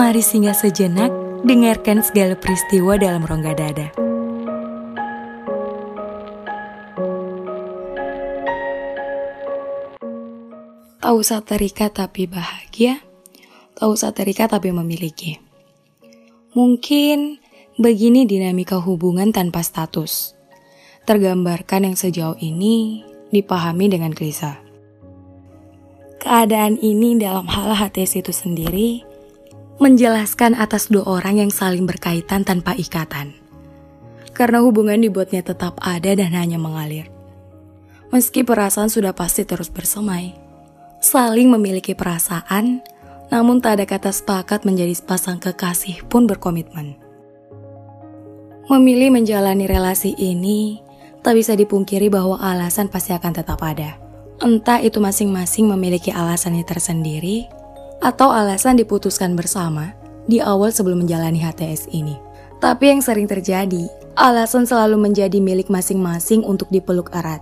Mari singgah sejenak, dengarkan segala peristiwa dalam rongga dada. Tak usah terikat tapi bahagia, tak usah terikat tapi memiliki. Mungkin begini dinamika hubungan tanpa status. Tergambarkan yang sejauh ini dipahami dengan gelisah. Keadaan ini dalam hal HTS itu sendiri menjelaskan atas dua orang yang saling berkaitan tanpa ikatan. Karena hubungan dibuatnya tetap ada dan hanya mengalir. Meski perasaan sudah pasti terus bersemai, saling memiliki perasaan, namun tak ada kata sepakat menjadi pasang kekasih pun berkomitmen. Memilih menjalani relasi ini, tak bisa dipungkiri bahwa alasan pasti akan tetap ada. Entah itu masing-masing memiliki alasannya tersendiri, atau alasan diputuskan bersama di awal sebelum menjalani HTS ini. Tapi yang sering terjadi, alasan selalu menjadi milik masing-masing untuk dipeluk erat,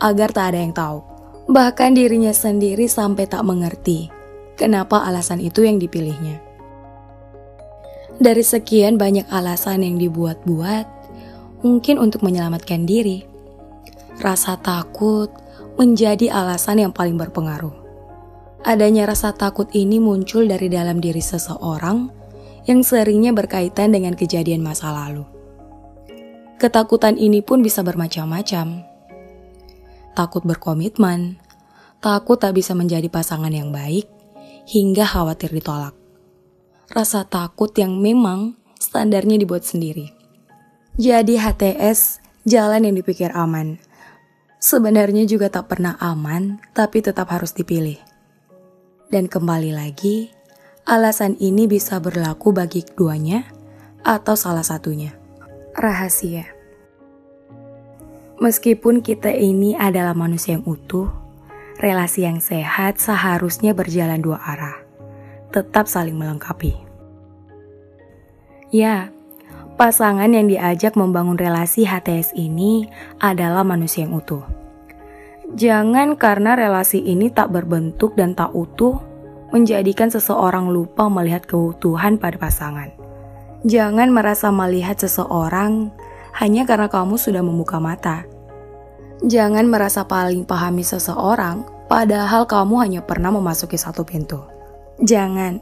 agar tak ada yang tahu. Bahkan dirinya sendiri sampai tak mengerti kenapa alasan itu yang dipilihnya. Dari sekian banyak alasan yang dibuat-buat, mungkin untuk menyelamatkan diri. Rasa takut, menjadi alasan yang paling berpengaruh. Adanya rasa takut ini muncul dari dalam diri seseorang yang seringnya berkaitan dengan kejadian masa lalu. Ketakutan ini pun bisa bermacam-macam. Takut berkomitmen, takut tak bisa menjadi pasangan yang baik, hingga khawatir ditolak. Rasa takut yang memang standarnya dibuat sendiri. Jadi HTS jalan yang dipikir aman, Sebenarnya juga tak pernah aman, tapi tetap harus dipilih. Dan kembali lagi, alasan ini bisa berlaku bagi keduanya atau salah satunya. Rahasia. Meskipun kita ini adalah manusia yang utuh, relasi yang sehat seharusnya berjalan dua arah, tetap saling melengkapi. Ya, Pasangan yang diajak membangun relasi HTS ini adalah manusia yang utuh. Jangan karena relasi ini tak berbentuk dan tak utuh, menjadikan seseorang lupa melihat keutuhan pada pasangan. Jangan merasa melihat seseorang hanya karena kamu sudah membuka mata. Jangan merasa paling pahami seseorang, padahal kamu hanya pernah memasuki satu pintu. Jangan,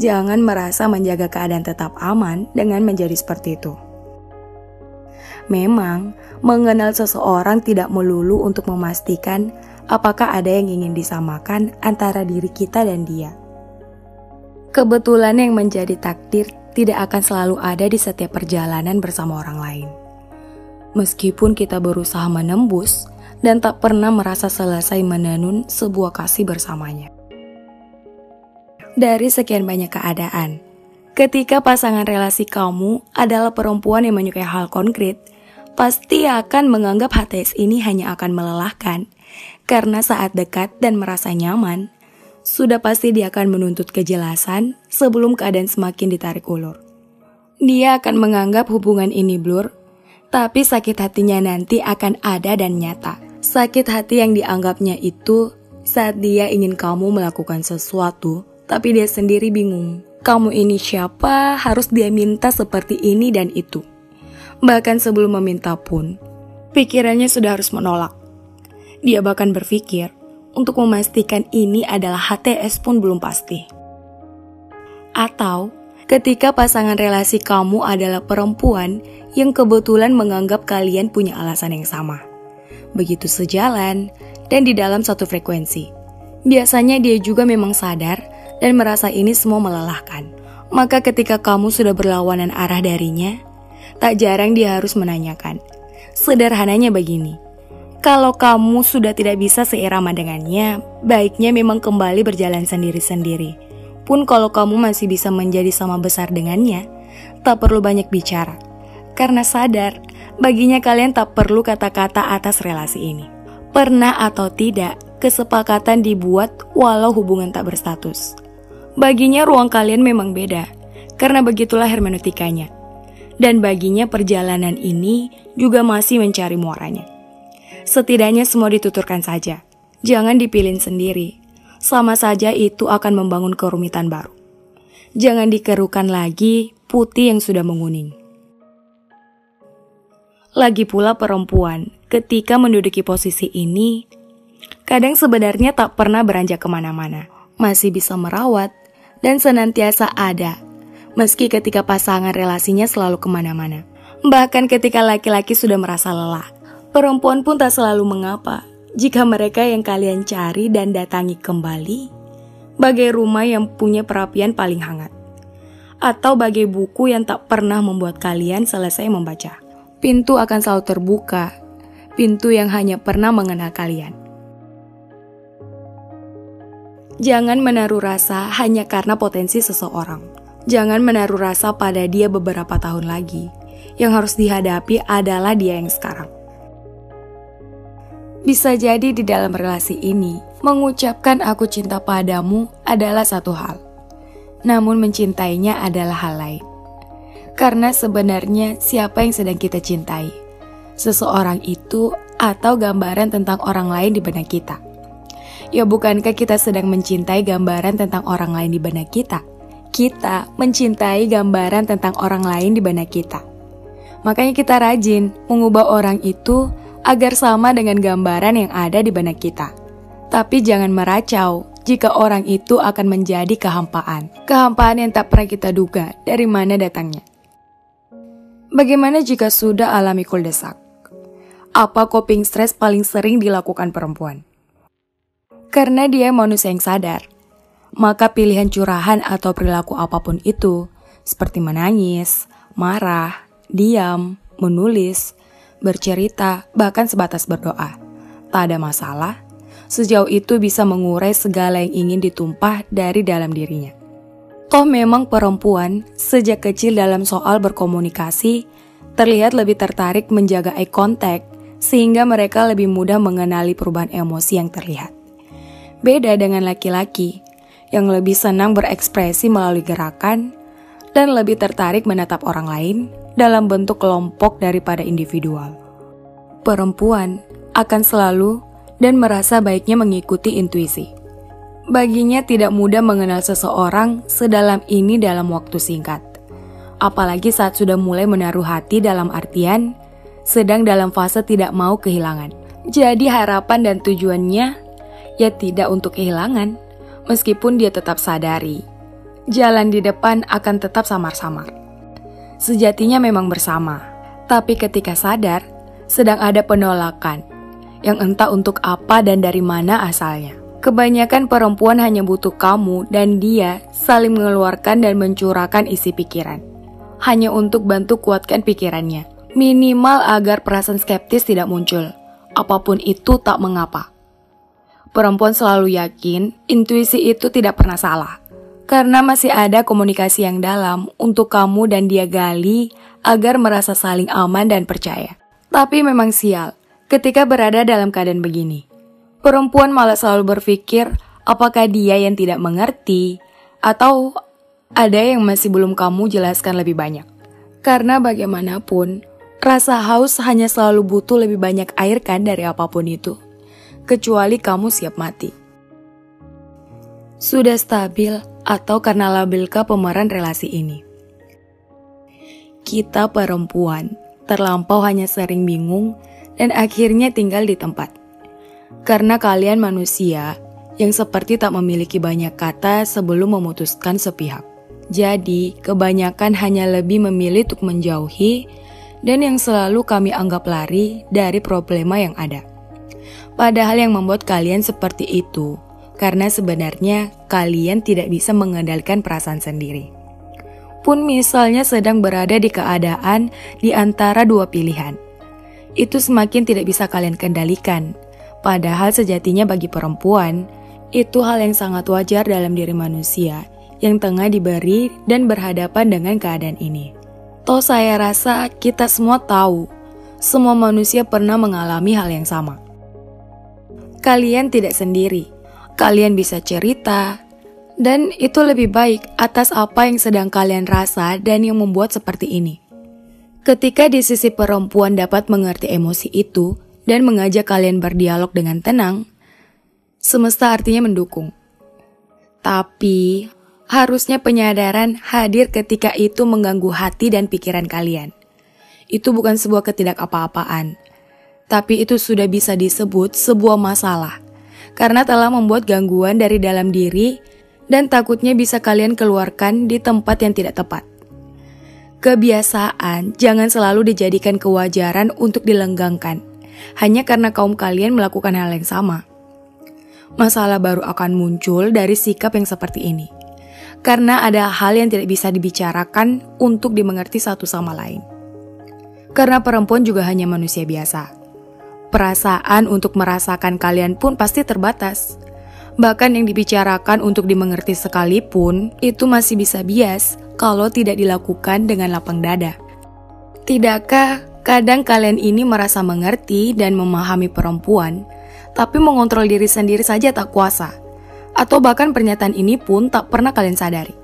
Jangan merasa menjaga keadaan tetap aman dengan menjadi seperti itu. Memang, mengenal seseorang tidak melulu untuk memastikan apakah ada yang ingin disamakan antara diri kita dan dia. Kebetulan yang menjadi takdir tidak akan selalu ada di setiap perjalanan bersama orang lain. Meskipun kita berusaha menembus dan tak pernah merasa selesai menenun sebuah kasih bersamanya dari sekian banyak keadaan. Ketika pasangan relasi kamu adalah perempuan yang menyukai hal konkret, pasti akan menganggap HTS ini hanya akan melelahkan. Karena saat dekat dan merasa nyaman, sudah pasti dia akan menuntut kejelasan sebelum keadaan semakin ditarik ulur. Dia akan menganggap hubungan ini blur, tapi sakit hatinya nanti akan ada dan nyata. Sakit hati yang dianggapnya itu saat dia ingin kamu melakukan sesuatu tapi dia sendiri bingung. Kamu ini siapa? Harus dia minta seperti ini dan itu. Bahkan sebelum meminta pun, pikirannya sudah harus menolak. Dia bahkan berpikir untuk memastikan ini adalah HTS pun belum pasti. Atau ketika pasangan relasi kamu adalah perempuan yang kebetulan menganggap kalian punya alasan yang sama. Begitu sejalan dan di dalam satu frekuensi. Biasanya dia juga memang sadar dan merasa ini semua melelahkan. Maka ketika kamu sudah berlawanan arah darinya, tak jarang dia harus menanyakan. Sederhananya begini, kalau kamu sudah tidak bisa seirama dengannya, baiknya memang kembali berjalan sendiri-sendiri. Pun kalau kamu masih bisa menjadi sama besar dengannya, tak perlu banyak bicara. Karena sadar, baginya kalian tak perlu kata-kata atas relasi ini. Pernah atau tidak, kesepakatan dibuat walau hubungan tak berstatus. Baginya ruang kalian memang beda, karena begitulah hermeneutikanya. Dan baginya perjalanan ini juga masih mencari muaranya. Setidaknya semua dituturkan saja. Jangan dipilih sendiri. Sama saja itu akan membangun kerumitan baru. Jangan dikerukan lagi putih yang sudah menguning. Lagi pula perempuan, ketika menduduki posisi ini, kadang sebenarnya tak pernah beranjak ke mana-mana. Masih bisa merawat dan senantiasa ada, meski ketika pasangan relasinya selalu ke mana-mana. Bahkan ketika laki-laki sudah merasa lelah, perempuan pun tak selalu mengapa jika mereka yang kalian cari dan datangi kembali bagai rumah yang punya perapian paling hangat, atau bagai buku yang tak pernah membuat kalian selesai membaca. Pintu akan selalu terbuka, pintu yang hanya pernah mengenal kalian. Jangan menaruh rasa hanya karena potensi seseorang. Jangan menaruh rasa pada dia beberapa tahun lagi. Yang harus dihadapi adalah dia yang sekarang. Bisa jadi di dalam relasi ini, mengucapkan aku cinta padamu adalah satu hal. Namun mencintainya adalah hal lain. Karena sebenarnya siapa yang sedang kita cintai? Seseorang itu atau gambaran tentang orang lain di benak kita? Ya bukankah kita sedang mencintai gambaran tentang orang lain di benak kita? Kita mencintai gambaran tentang orang lain di benak kita. Makanya kita rajin mengubah orang itu agar sama dengan gambaran yang ada di benak kita. Tapi jangan meracau jika orang itu akan menjadi kehampaan. Kehampaan yang tak pernah kita duga dari mana datangnya. Bagaimana jika sudah alami kuldesak? Apa coping stress paling sering dilakukan perempuan? Karena dia manusia yang sadar, maka pilihan curahan atau perilaku apa pun itu, seperti menangis, marah, diam, menulis, bercerita, bahkan sebatas berdoa. Tak ada masalah, sejauh itu bisa mengurai segala yang ingin ditumpah dari dalam dirinya. Toh memang perempuan sejak kecil dalam soal berkomunikasi terlihat lebih tertarik menjaga eye contact sehingga mereka lebih mudah mengenali perubahan emosi yang terlihat. Beda dengan laki-laki yang lebih senang berekspresi melalui gerakan dan lebih tertarik menatap orang lain dalam bentuk kelompok daripada individual. Perempuan akan selalu dan merasa baiknya mengikuti intuisi. Baginya tidak mudah mengenal seseorang sedalam ini dalam waktu singkat. Apalagi saat sudah mulai menaruh hati dalam artian sedang dalam fase tidak mau kehilangan. Jadi harapan dan tujuannya ya tidak untuk kehilangan, meskipun dia tetap sadari. Jalan di depan akan tetap samar-samar sejatinya memang bersama. Tapi ketika sadar, sedang ada penolakan yang entah untuk apa dan dari mana asalnya. Kebanyakan perempuan hanya butuh kamu dan dia saling mengeluarkan dan mencurahkan isi pikiran. Hanya untuk bantu kuatkan pikirannya. Minimal agar perasaan skeptis tidak muncul. Apa pun itu tak mengapa. Perempuan selalu yakin intuisi itu tidak pernah salah karena masih ada komunikasi yang dalam untuk kamu dan dia gali agar merasa saling aman dan percaya. Tapi memang sial ketika berada dalam keadaan begini. Perempuan malah selalu berpikir apakah dia yang tidak mengerti atau ada yang masih belum kamu jelaskan lebih banyak. Karena bagaimanapun, rasa haus hanya selalu butuh lebih banyak air kan dari apa pun itu. Kecuali kamu siap mati. Sudah stabil, atau karena labelkah pemeran relasi ini. Kita perempuan terlampau hanya sering bingung dan akhirnya tinggal di tempat. Karena kalian manusia yang seperti tak memiliki banyak kata sebelum memutuskan sepihak. Jadi, kebanyakan hanya lebih memilih untuk menjauhi dan yang selalu kami anggap lari dari problema yang ada. Padahal yang membuat kalian seperti itu karena sebenarnya kalian tidak bisa mengendalikan perasaan sendiri. Pun misalnya sedang berada di keadaan di antara dua pilihan, itu semakin tidak bisa kalian kendalikan. Padahal sejatinya bagi perempuan, itu hal yang sangat wajar dalam diri manusia yang tengah diberi dan berhadapan dengan keadaan ini. Toh saya rasa kita semua tahu, semua manusia pernah mengalami hal yang sama. Kalian tidak sendiri kalian bisa cerita, dan itu lebih baik atas apa yang sedang kalian rasa dan yang membuat seperti ini. Ketika di sisi perempuan dapat mengerti emosi itu dan mengajak kalian berdialog dengan tenang, semesta artinya mendukung. Tapi, Harusnya penyadaran hadir ketika itu mengganggu hati dan pikiran kalian. Itu bukan sebuah ketidak apa-apaan, tapi itu sudah bisa disebut sebuah masalah karena telah membuat gangguan dari dalam diri dan takutnya bisa kalian keluarkan di tempat yang tidak tepat. Kebiasaan jangan selalu dijadikan kewajaran untuk dilenggangkan, hanya karena kaum kalian melakukan hal yang sama. Masalah baru akan muncul dari sikap yang seperti ini, karena ada hal yang tidak bisa dibicarakan untuk dimengerti satu sama lain. Karena perempuan juga hanya manusia biasa. Perasaan untuk merasakan kalian pun pasti terbatas Bahkan yang dibicarakan untuk dimengerti sekalipun, itu masih bisa bias kalau tidak dilakukan dengan lapang dada. Tidakkah kadang kalian ini merasa mengerti dan memahami perempuan, tapi mengontrol diri sendiri saja tak kuasa? Atau bahkan pernyataan ini pun tak pernah kalian sadari?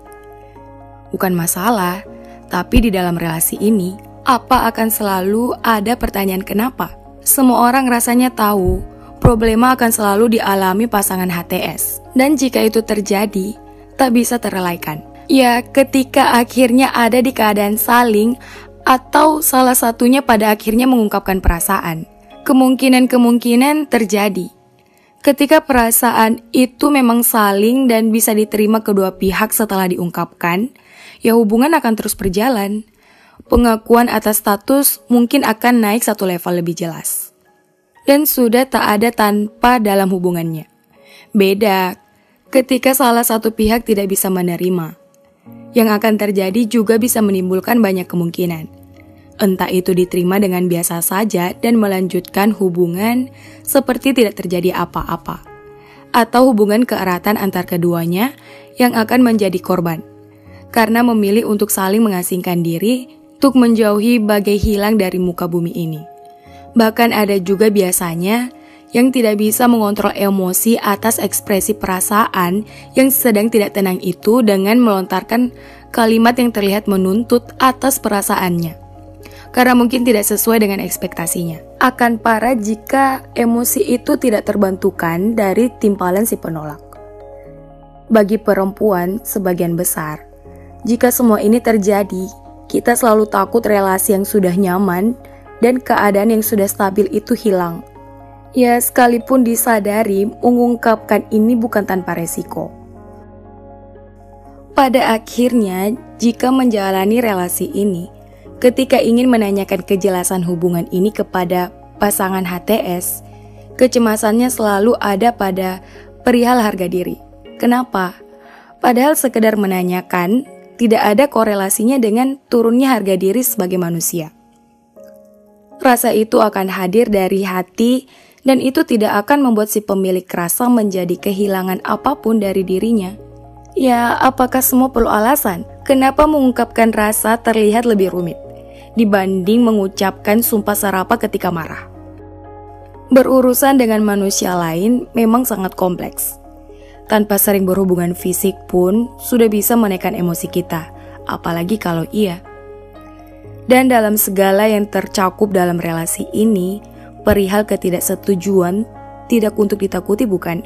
Bukan masalah, tapi di dalam relasi ini, apa akan selalu ada pertanyaan kenapa? Semua orang rasanya tahu problema akan selalu dialami pasangan HTS. Dan jika itu terjadi, tak bisa terelaikan. Ya, ketika akhirnya ada di keadaan saling atau salah satunya pada akhirnya mengungkapkan perasaan. Kemungkinan-kemungkinan terjadi. Ketika perasaan itu memang saling dan bisa diterima kedua pihak setelah diungkapkan, ya hubungan akan terus berjalan. Pengakuan atas status mungkin akan naik satu level lebih jelas dan sudah tak ada tanpa dalam hubungannya. Beda ketika salah satu pihak tidak bisa menerima. Yang akan terjadi juga bisa menimbulkan banyak kemungkinan. Entah itu diterima dengan biasa saja dan melanjutkan hubungan seperti tidak terjadi apa-apa. Atau hubungan keeratan antar keduanya yang akan menjadi korban. Karena memilih untuk saling mengasingkan diri untuk menjauhi bagai hilang dari muka bumi ini. Bahkan ada juga biasanya yang tidak bisa mengontrol emosi atas ekspresi perasaan yang sedang tidak tenang itu dengan melontarkan kalimat yang terlihat menuntut atas perasaannya. Karena mungkin tidak sesuai dengan ekspektasinya. Akan parah jika emosi itu tidak terbantukan dari timpalan si penolak. Bagi perempuan, sebagian besar, jika semua ini terjadi, kita selalu takut relasi yang sudah nyaman dan keadaan yang sudah stabil itu hilang. Ya, sekalipun disadari, mengungkapkan ini bukan tanpa resiko. Pada akhirnya, jika menjalani relasi ini, ketika ingin menanyakan kejelasan hubungan ini kepada pasangan HTS, kecemasannya selalu ada pada perihal harga diri. Kenapa? Padahal sekedar menanyakan, tidak ada korelasinya dengan turunnya harga diri sebagai manusia. Rasa itu akan hadir dari hati dan itu tidak akan membuat si pemilik rasa menjadi kehilangan apa pun dari dirinya. Ya, apakah semua perlu alasan? Kenapa mengungkapkan rasa terlihat lebih rumit dibanding mengucapkan sumpah serapa ketika marah? Berurusan dengan manusia lain memang sangat kompleks. Tanpa sering berhubungan fisik pun sudah bisa menekan emosi kita, apalagi kalau ia dan dalam segala yang tercakup dalam relasi ini, perihal ketidaksetujuan tidak untuk ditakuti bukan?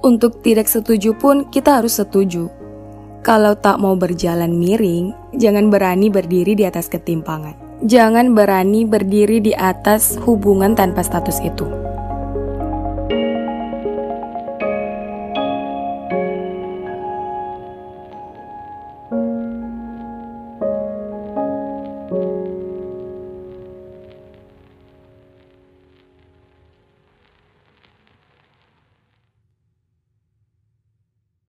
Untuk tidak setuju pun kita harus setuju. Kalau tak mau berjalan miring, jangan berani berdiri di atas ketimpangan. Jangan berani berdiri di atas hubungan tanpa status itu.